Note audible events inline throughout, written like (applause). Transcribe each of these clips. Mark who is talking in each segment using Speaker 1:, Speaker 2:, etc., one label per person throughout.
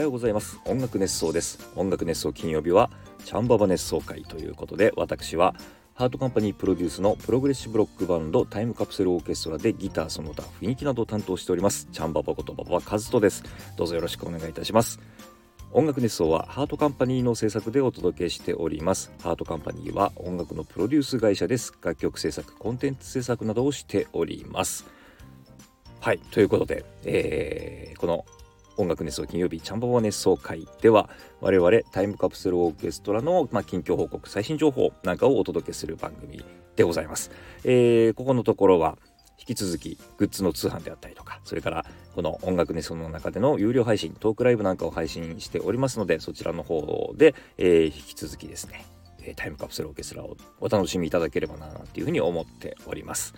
Speaker 1: はようございます。音楽熱想です。音楽熱想金曜日はチャンババ熱想回ということで私はハートカンパニープロデュースのプログレッシブロックバンドタイムカプセルオーケストラでギターその他雰囲気などを担当しております。チャンババことババカズトです。どうぞよろしくお願いいたします。音楽熱想はハートカンパニーの制作でお届けしております。ハートカンパニーは音楽のプロデュース会社です。楽曲制作コンテンツ制作などをしております。はいということで、えー、この音楽熱奏金曜日チャンババ熱奏会では我々タイムカプセルオーケストラの、まあ、近況報告最新情報なんかをお届けする番組でございます、えー、ここのところは引き続きグッズの通販であったりとかそれからこの音楽熱奏の中での有料配信トークライブなんかを配信しておりますのでそちらの方で、えー、引き続きですねタイムカプセルオーケストラをお楽しみいただければなというふうに思っております。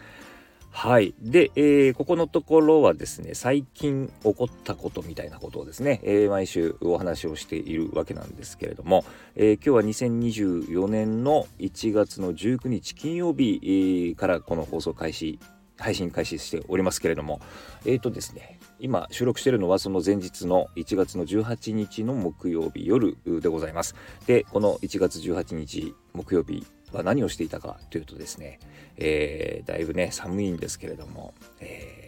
Speaker 1: はい。で、えー、ここのところはですね、最近起こったことみたいなことをですね、えー、毎週お話をしているわけなんですけれども、えー、今日は2024年の1月の19日金曜日からこの放送開始配信開始しておりますけれども、えっ、ー、とですね、今収録しているのはその前日の1月の18日の木曜日夜でございます。で、この1月18日木曜日は何をしていたかというとですね、えー、だいぶね寒いんですけれども、えー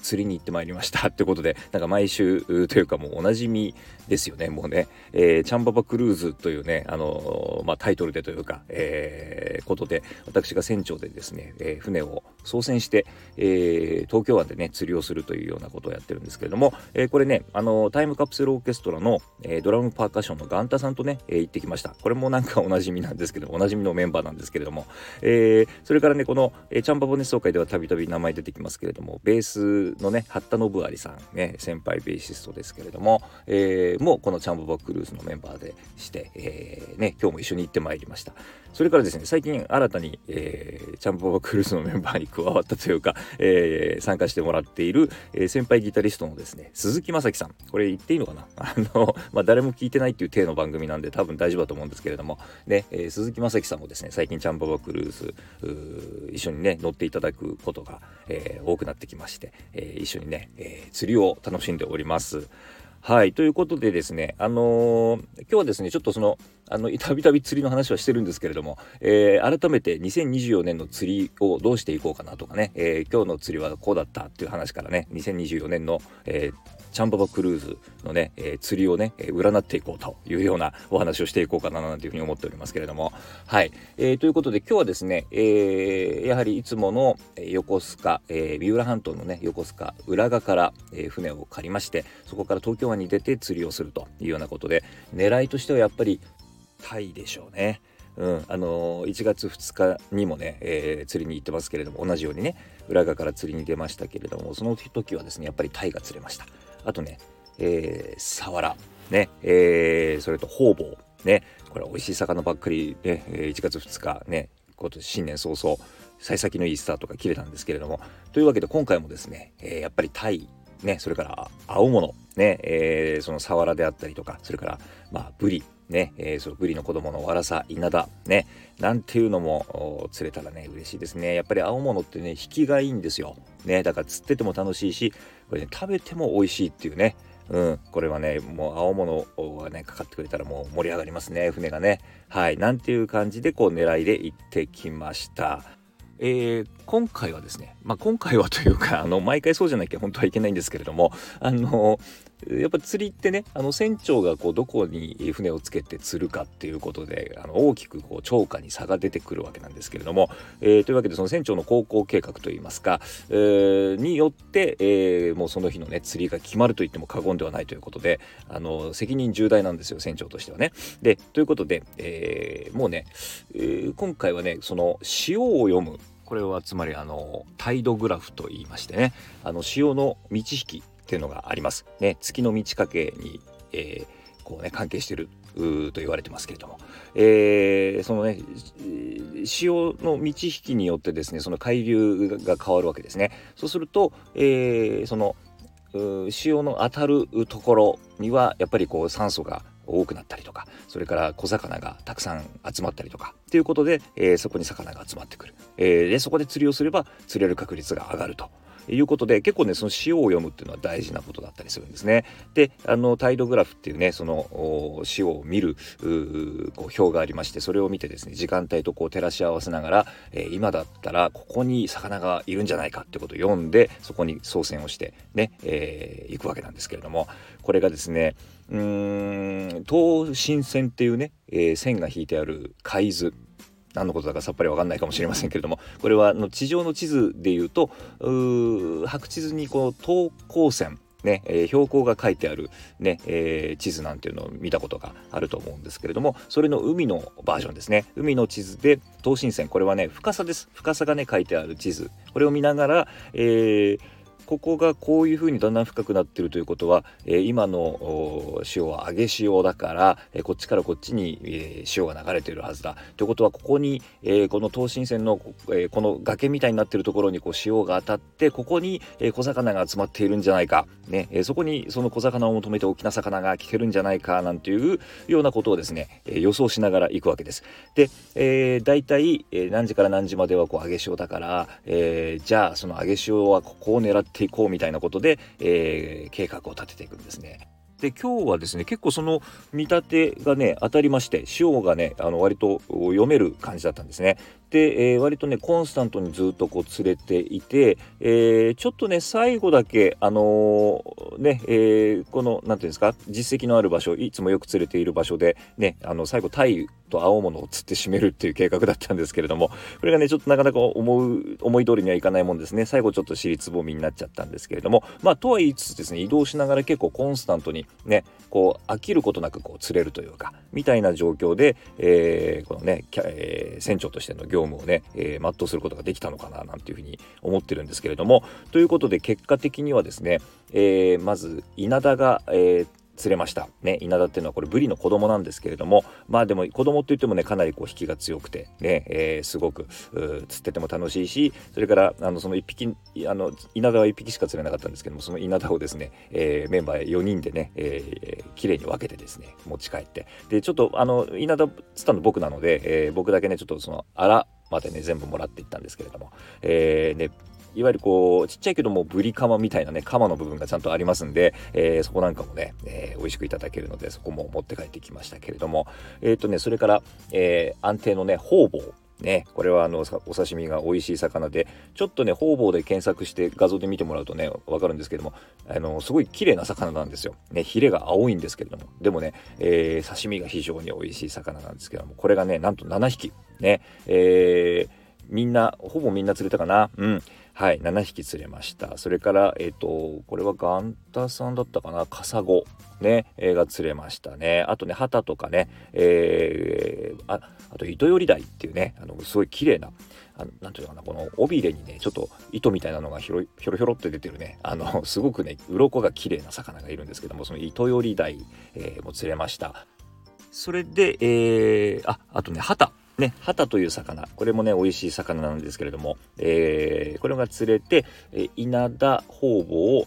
Speaker 1: 釣りに行ってまいりましたってことで (laughs) なんか毎週というかもうおなじみですよねもうね、えー、チャンババクルーズというねあのー、まあ、タイトルでというか、えー、ことで私が船長でですね、えー、船を操船して、えー、東京湾でね釣りをするというようなことをやってるんですけれども、えー、これねあのタイムカプセルオーケストラの、えー、ドラムパーカッションのガンタさんとね、えー、行ってきました。これもなんかおなじみなんですけどおなじみのメンバーなんですけれども、えー、それからねこの、えー、チャンバボネ総会ではたびたび名前出てきますけれどもベースのね八田信有さんね先輩ベーシストですけれども、えー、もうこのチャンバボクルーズのメンバーでして、えー、ね今日も一緒に行ってまいりました。それからですね最近新たに、えー、チャンボバクルーズのメンバーに加わったというか、えー、参加してもらっている、えー、先輩ギタリストのですね鈴木雅樹さんこれ言っていいのかな？(laughs) あの、まあ、誰も聞いてないっていう体の番組なんで多分大丈夫だと思うんですけれどもね、えー、鈴木雅樹さんもですね最近チャンボバクルーズ一緒にね乗っていただくことが、えー、多くなってきまして、えー、一緒にね、えー、釣りを楽しんでおります。はい。ということでですね、あのー、今日はですね、ちょっとその、あの、(laughs) たびたび釣りの話はしてるんですけれども、えー、改めて2024年の釣りをどうしていこうかなとかね、えー、今日の釣りはこうだったっていう話からね、2024年の、えチャンババクルーズのね、え釣りをね、え占っていこうというようなお話をしていこうかななんていうふうに思っておりますけれども、はい。えということで今日はですね、えやはりいつもの横須賀、え三浦半島のね、横須賀浦賀から、え船を借りまして、そこから東京湾に出て釣りをするというようなことで、狙いとしてはやっぱりタイでしょうね。うん、あのー、1月2日にもね、えー、釣りに行ってますけれども同じようにね浦賀から釣りに出ましたけれどもその時はですねやっぱりタイが釣れました。あとね、えー、サワラ。ね、えー、それとホウボウ。ね。これ美味しい魚ばっかりね1月2日ね今年新年早々幸先のいいスタートが切れたんですけれども。というわけで今回もですね、えー、やっぱりタイね、それから青物、ね、えー、そのサワラであったりとか、それから、まあ、ブリ、ね、えー、そのブリの子供のワラサ、イナダ、ね、なんていうのも釣れたらね、嬉しいですね。やっぱり青物ってね、引きがいいんですよ。ね、だから釣ってても楽しいし、これね、食べても美味しいっていうね、うん、これはね、もう青物がね、かかってくれたらもう盛り上がりますね、船がね。はい、なんていう感じで、こう、狙いで行ってきました。えー、今回はですね、まあ、今回はというかあの毎回そうじゃなきゃ本当はいけないんですけれどもあのやっぱ釣りってねあの船長がこうどこに船をつけて釣るかっていうことであの大きくこう超過に差が出てくるわけなんですけれども、えー、というわけでその船長の航行計画といいますか、えー、によって、えー、もうその日のね釣りが決まると言っても過言ではないということであの責任重大なんですよ船長としてはね。でということで、えー、もうね、えー、今回はねその潮を読むこれはつまりあのタイドグラフと言いましてねあの潮の満ち引きっていうのがあります。ね、月の満ち欠けに、えー、こうね関係してると言われてますけれども、えー、そのね潮の満ち引きによってですねその海流が変わるわけですね。そうすると、えー、その潮の当たるところにはやっぱりこう酸素が多くなったりとかそれから小魚がたくさん集まったりとかっていうことで、えー、そこに魚が集まってくる、えー、でそこで釣りをすれば釣れる確率が上がるということで結構ねその潮を読むっていうのは大事なことだったりするんですね。であのタイドグラフっていうねその潮を見るこう表がありましてそれを見てですね時間帯とこう照らし合わせながら、えー、今だったらここに魚がいるんじゃないかってことを読んでそこに操船をしてね、えー、行くわけなんですけれどもこれがですねうーん東進線っていうね、えー、線が引いてある海図何のことだかさっぱり分かんないかもしれませんけれどもこれはの地上の地図でいうと白地図にこう等高線ね、えー、標高が書いてあるね、えー、地図なんていうのを見たことがあると思うんですけれどもそれの海のバージョンですね。海の地図で東進線これはね深さです。深さがね書いてある地図。これを見ながら、えーここがこういうふうにだんだん深くなってるということは、えー、今の潮は上げ潮だから、えー、こっちからこっちに、えー、潮が流れてるはずだ。ということはここに、えこの東進線の、えこの崖みたいになってるところにこう潮が当たってここに、え小魚が集まっているんじゃないか、ね。えそこにその小魚を求めて大きな魚が来てるんじゃないかなんていうようなことをですね、え予想しながら行くわけです。で、えー、大体、え何時から何時まではこう上げ潮だから、えじゃあその上げ潮はここを狙ってていこうみたいなことで、えー、計画を立てていくんですね。で今日はですね結構その見立てがね当たりまして塩がねあの割と読める感じだったんですね。で、えー、割とねコンスタントにずっとこう連れていて、えー、ちょっとね最後だけあのー、ね、えー、この何て言うんですか実績のある場所いつもよく連れている場所でねあの最後タイと青物を釣って締めるっていう計画だったんですけれどもこれがねちょっとなかなか思う思い通りにはいかないもんですね。最後ちょっと尻つぼみになっちゃったんですけれどもまあとは言いつつですね移動しながら結構コンスタントにねこう飽きることなくこう釣れるというかみたいな状況で、えー、このね、えー、船長としての業業務をね、えー、全うすることができたのかななんていうふうに思ってるんですけれども。ということで結果的にはですね、えー、まず稲田が、えー、釣れました。ね、稲田っていうのはこれブリの子供なんですけれども、まあでも子供って言ってもね、かなりこう引きが強くて、ね、えー、すごく釣ってても楽しいし、それからあのその1匹、あの稲田は1匹しか釣れなかったんですけども、その稲田をですね、えー、メンバー4人でね、えー、綺麗に分けてですね、持ち帰って、で、ちょっとあの稲田釣ったの僕なので、えー、僕だけね、ちょっとそのあらまでね、全部もらっていったんですけれども、えー、ね、いわゆるこう、ちっちゃいけどもブリカマみたいなね、カマの部分がちゃんとありますんで、えー、そこなんかもね、えー、美味しくいただけるので、そこも持って帰ってきましたけれども、えっ、とね、それから、えー、安定のね、方々。ね、これはあのお刺身が美味しい魚でちょっとね方々で検索して画像で見てもらうとね分かるんですけどもあのすごい綺麗な魚なんですよ。ねヒレが青いんですけれどもでもね、えー、刺身が非常に美味しい魚なんですけどもこれがねなんと7匹ね、えー、みんなほぼみんな釣れたかなうんはい、7匹釣れました。それから、えっ、ー、と、これはガンタさんだったかな、カサゴ、ね、えー、が釣れましたね。あとね、旗とかね、えー、ああと糸より台っていうね、あのすごい綺麗な、あのなんていうのかな、この尾びれにね、ちょっと糸みたいなのがひょろひょろひょろって出てるね、あの、すごくね、鱗が綺麗な魚がいるんですけども、その糸より台、えー、も釣れました。それで、えー、あ、あとね、旗。ね、ハタという魚、これもね、美味しい魚なんですけれども、えー、これが釣れて、えー、稲田、方々、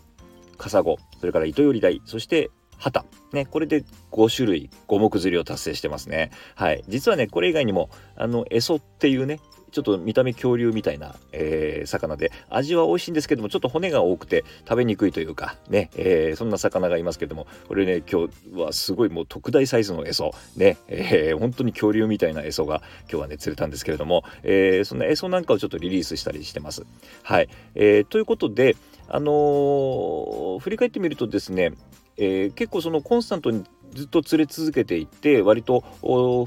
Speaker 1: カサゴ、それから糸より鯛、そしてハタ。ね、これで5種類、5目釣りを達成してますね。はい。実はね、これ以外にも、あの、エソっていうね、ちょっと見た目恐竜みたいな、えー、魚で味は美味しいんですけどもちょっと骨が多くて食べにくいというかね、えー、そんな魚がいますけどもこれね今日はすごいもう特大サイズのエソね、えー、本当に恐竜みたいなエソが今日はね釣れたんですけれども、えー、そんなエソなんかをちょっとリリースしたりしてます。はい、えー、ということであの、振り返ってみるとですねえー、結構そのコンスタントにずっと釣れ続けていて割と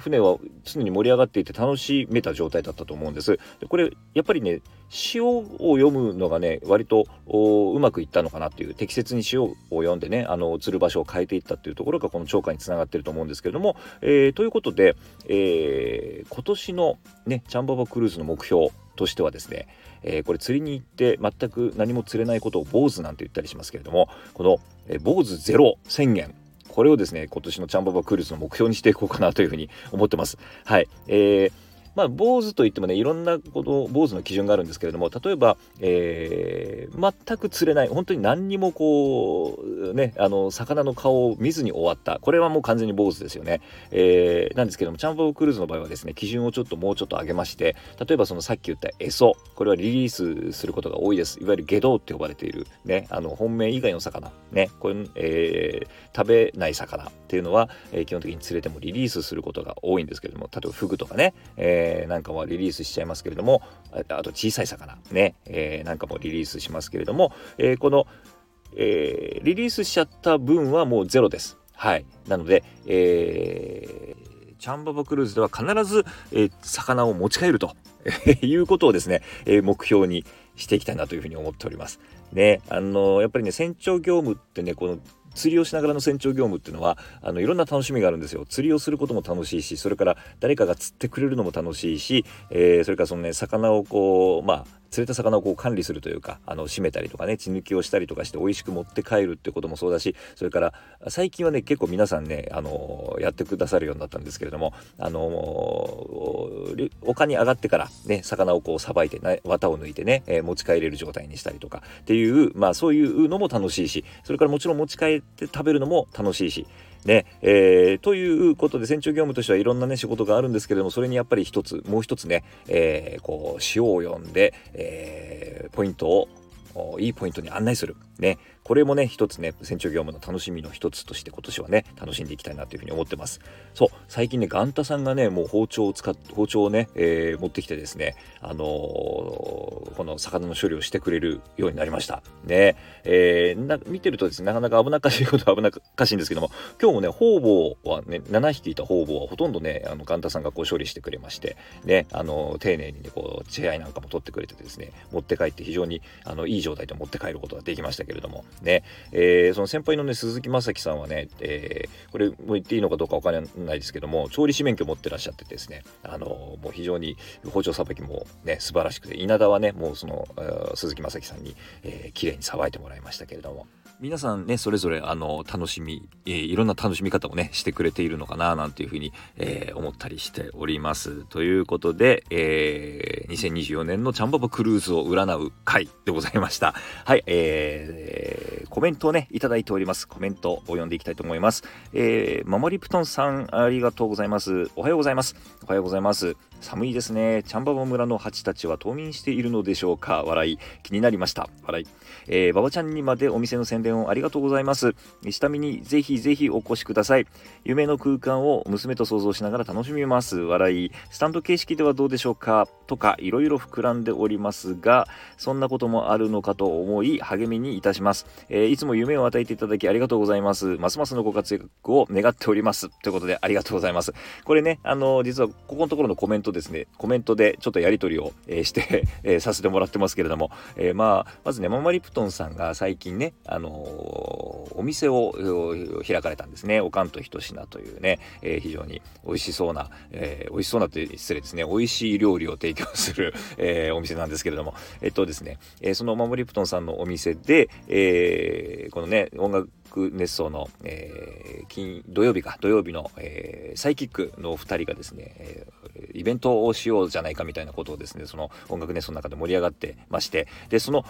Speaker 1: 船は常に盛り上がっていて楽しめた状態だったと思うんです。でこれやっぱりね潮を読むのがね割とうまくいったのかなっていう適切に潮を読んでねあの釣る場所を変えていったっていうところがこの超過につながってると思うんですけれども、えー、ということで、えー、今年のねチャンババクルーズの目標としてはですね、えー、これ釣りに行って全く何も釣れないことを坊主なんて言ったりしますけれどもこの、え、坊主ゼロ宣言これをですね今年のチャンババクールズの目標にしていこうかなというふうに思ってます。はい、えーまあ坊主といってもねいろんなこの坊主の基準があるんですけれども例えば、えー、全く釣れない本当に何にもこうねあの魚の顔を見ずに終わった。これはもう完全に坊主ですよね、えー、なんですけどもチャンボクルーズの場合はですね基準をちょっともうちょっと上げまして例えばそのさっき言ったエソこれはリリースすることが多いです。いわゆる下道って呼ばれているねあの本命以外の魚ねこれ、えー、食べない魚っていうのは、えー、基本的に釣れてもリリースすることが多いんですけれども例えばフグとかね、えー、なんかはリリースしちゃいますけれどもあと小さい魚ね、えー、なんかもリリースしますけれども、えー、この、えー、リリースしちゃった分はもうゼロです。はい。なので、えー、チャンババクルーズでは必ず、えー、魚を持ち帰ると (laughs) いうことをですね、えー、目標にしていきたいなというふうに思っております。ね、あのやっぱりね船長業務ってねこの釣りをしながらの船長業務っていうのはあのいろんな楽しみがあるんですよ。釣りをすることも楽しいしそれから誰かが釣ってくれるのも楽しいし、えー、それからそのね魚をこうまあ釣れた魚をこう管理するというかあの締めたりとかね血抜きをしたりとかして美味しく持って帰るってこともそうだしそれから最近はね結構皆さんねあのやってくださるようになったんですけれどもあの丘に上がってからね魚をこうさばいて綿を抜いてね、えー、持ち帰れる状態にしたりとかっていうまあそういうのも楽しいしそれからもちろん持ち帰って食べるのも楽しいしねえー、ということで船長業務としてはいろんなね仕事があるんですけれどもそれにやっぱり一つもう一つね、えー、こう塩を読んで、えー、ポイントをいいポイントに案内する。ね。これもね、一つね、船長業務の楽しみの一つとして今年はね、楽しんでいきたいなというふうに思ってます。そう、最近ね、ガンタさんがね、もう包丁を使って、包丁をね、えー、持ってきてですね、あのー、この魚の処理をしてくれるようになりました。ね。えー、な見てるとですね、なかなか危なっかしいことは危なっかしいんですけども、今日もね、方々はね、7匹いた方々はほとんどね、あのガンタさんがこう処理してくれまして、ね、あの丁寧にね、こう、血合いなんかも取ってくれてですね、持って帰って非常にあのいい状態で持って帰ることができましたけれども、ね、えー、その先輩のね、鈴木正樹さんはね、えー、これも言っていいのかどうかわからないですけども、調理師免許持ってらっしゃってですね、あのもう非常に包丁さばきもね、素晴らしくて、稲田はね、もうその、鈴木正樹さんに、えー、綺麗にさばいてもらいましたけれども、皆さんねそれぞれあの楽しみ、えー、いろんな楽しみ方をねしてくれているのかななんていうふうに、えー、思ったりしております。ということで、えー、2024年のチャンババクルーズを占う回でございました。はいえー、コメントをねいただいております。コメントを読んでいきたいと思います。えー、マモリプトンさんありがとうございます。おはようございます。おはようございます。寒いですね。チャンババ村の蜂たちは冬眠しているのでしょうか？笑い。気になりました。笑い。えー、馬場ちゃんにまでお店の宣伝をありがとうございます。下見にぜひぜひお越しください。夢の空間を娘と想像しながら楽しみます。笑い。スタンド形式ではどうでしょうか？とか、いろいろ膨らんでおりますが、そんなこともあるのかと思い、励みにいたします。えー、いつも夢を与えていただきありがとうございます。ますますのご活躍を願っております。ということで、ありがとうございます。これね、あの、実はここのところのコメントですね、コメントでちょっとやり取りを、えー、してえー、させてもらってますけれども、えまあ、まずね、ママリプトンさんが最近ね、あのお店を開かれたんですね。おかんとひと品というね、えー、非常に美味しそうな、えー、美味しそうなという失礼ですね、美味しい料理を提供する、(laughs) えー、お店なんですけれども、えっとですね、えー、そのマモリプトンさんのお店で、えー、このね、音楽熱奏の、えー、金土曜日か土曜日の、えー、サイキックのお二人がですね、えー、イベントをしようじゃないかみたいなことをですねその音楽熱奏の中で盛り上がってましてでその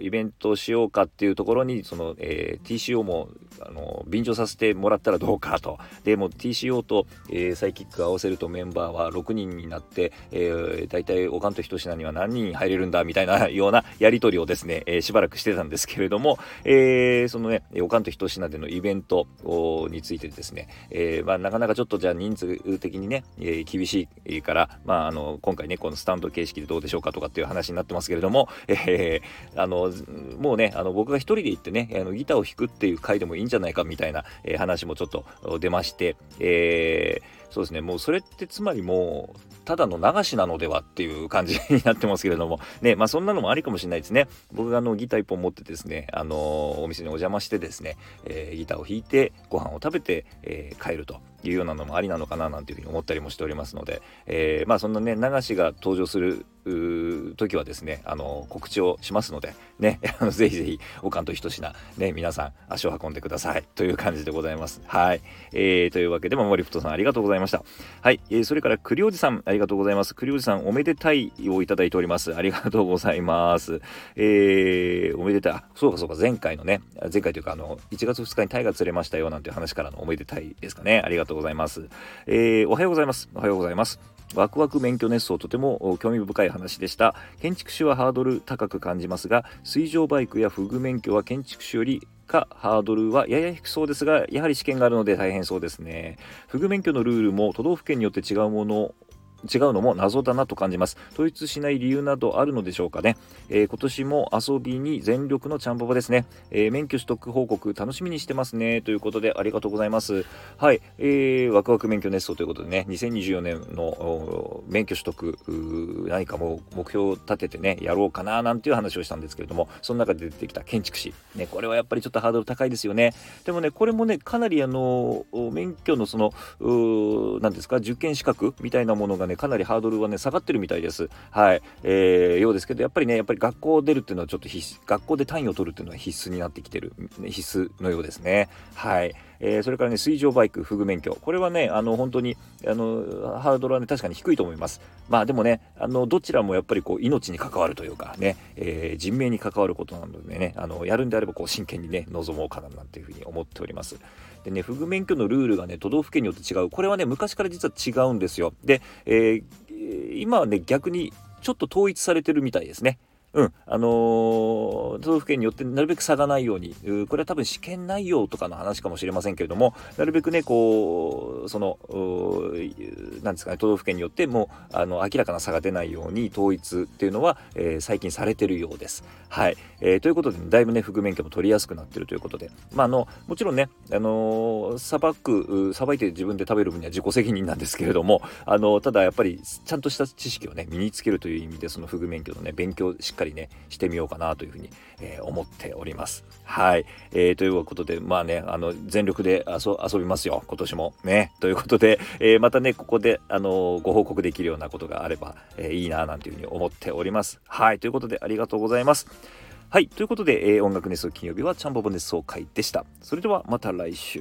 Speaker 1: イベントをしようかっていうところにその、えー、TCO もあの便乗させてもらったらどうかと。でも TCO と、えー、サイキック合わせるとメンバーは6人になって、えー、大体おかんとひと品には何人入れるんだみたいなような (laughs) やり取りをですね、えー、しばらくしてたんですけれども、えー、そのねおかんとひと品でのイベントについてですね、えー、まあ、なかなかちょっとじゃあ人数的にね、えー、厳しいから、まあ、あの今回ねこのスタンド形式でどうでしょうかとかっていう話になってますけれども、えー、あのもうねあの僕が一人で行ってねあのギターを弾くっていう回でもいいんじゃないかみたいな、え話もちょっと出まして、えそうですね。もうそれってつまりもうただの流しなのではっていう感じ (laughs) になってますけれども。ねまあそんなのもありかもしれないですね。僕があのギター1本持ってですねあのお店にお邪魔してですね、えー、ギターを弾いてご飯を食べて、えー、帰るというようなのもありなのかななんていうふうに思ったりもしておりますので、え、まあそんなね流しが登場する時はですねあの告知をしますのでね (laughs) ぜひぜひおかんとひと品ね皆さん足を運んでください。という感じでございます。はい、えー、というわけでも森太さんありがとうございますました。はい、えー、それから栗おじさんありがとうございます。栗おじさんおめでたいをいただいております。ありがとうございます。えー、おめでたい。そうかそうか。前回のね前回というかあの1月2日にタイが釣れましたよなんていう話からのおめでたいですかね。ありがとうございます。えー、おはようございます。おはようございます。ワクワク免許熱奏とても興味深い話でした。建築士はハードル高く感じますが水上バイクやフグ免許は建築士よりかハードルはやや低そうですがやはり試験があるので大変そうですね。フグ免許のルールも都道府県によって違うもの違うのも謎だなと感じます。統一しない理由などあるのでしょうかね、えー、今年も遊びに全力のちゃんぽぽですね、えー、免許取得報告楽しみにしてますね。ということでありがとうございます。はい、えー、ワクワク免許熱奏ということでね。2024年の免許取得何かもう目標を立ててねやろうかななんていう話をしたんですけれども。その中で出てきた建築士。ねこれはやっぱりちょっとハードル高いですよね。でもねこれもねかなりあの免許のその何ですか受験資格みたいなものがねねかなりハードルはね下がってるみたいです。はい、えー、ようですけどやっぱりねやっぱり学校出るっていうのはちょっと必学校で単位を取るっていうのは必須になってきてる、必須のようですね。はい。えー、それからね水上バイクフグ免許。これはねあの本当にあのハードルはね確かに低いと思います。まあでもねあのどちらもやっぱりこう命に関わるというかね、えー、人命に関わることなのでねあのやるんであればこう真剣にね臨もうかななんていうふうに思っております。でね、フグ免許のルールがね、都道府県によって違う。これはね、昔から実は違うんですよ。で、えー、今はね、逆にちょっと統一されてるみたいですね。うん、あのー、都道府県によってなるべく差がないように、これは多分試験内容とかの話かもしれませんけれども、なるべくね、こう、その、なんですかね、都道府県によっても、あの、明らかな差が出ないように統一っていうのは、えー、最近されてるようです。はい。えー、ということで、ね、だいぶね、副免許も取りやすくなってるということで、まあ、あの、もちろんね、あのー、さばく、さばいて自分で食べる分には自己責任なんですけれども、あの、ただやっぱり、ちゃんとした知識をね、身につけるという意味で、そのフグ免許のね、勉強しっかりかりねしてみようかなというふうに、えー、思っております。はい、えー、ということでまあねあの全力で遊びますよ。今年も。ね。ということで、えー、またねここであのご報告できるようなことがあれば、えー、いいななんていうふうに思っております。はい。ということでありがとうございます。はい。ということで、えー、音楽熱奏金曜日はチャンボボ熱奏会でした。それではまた来週。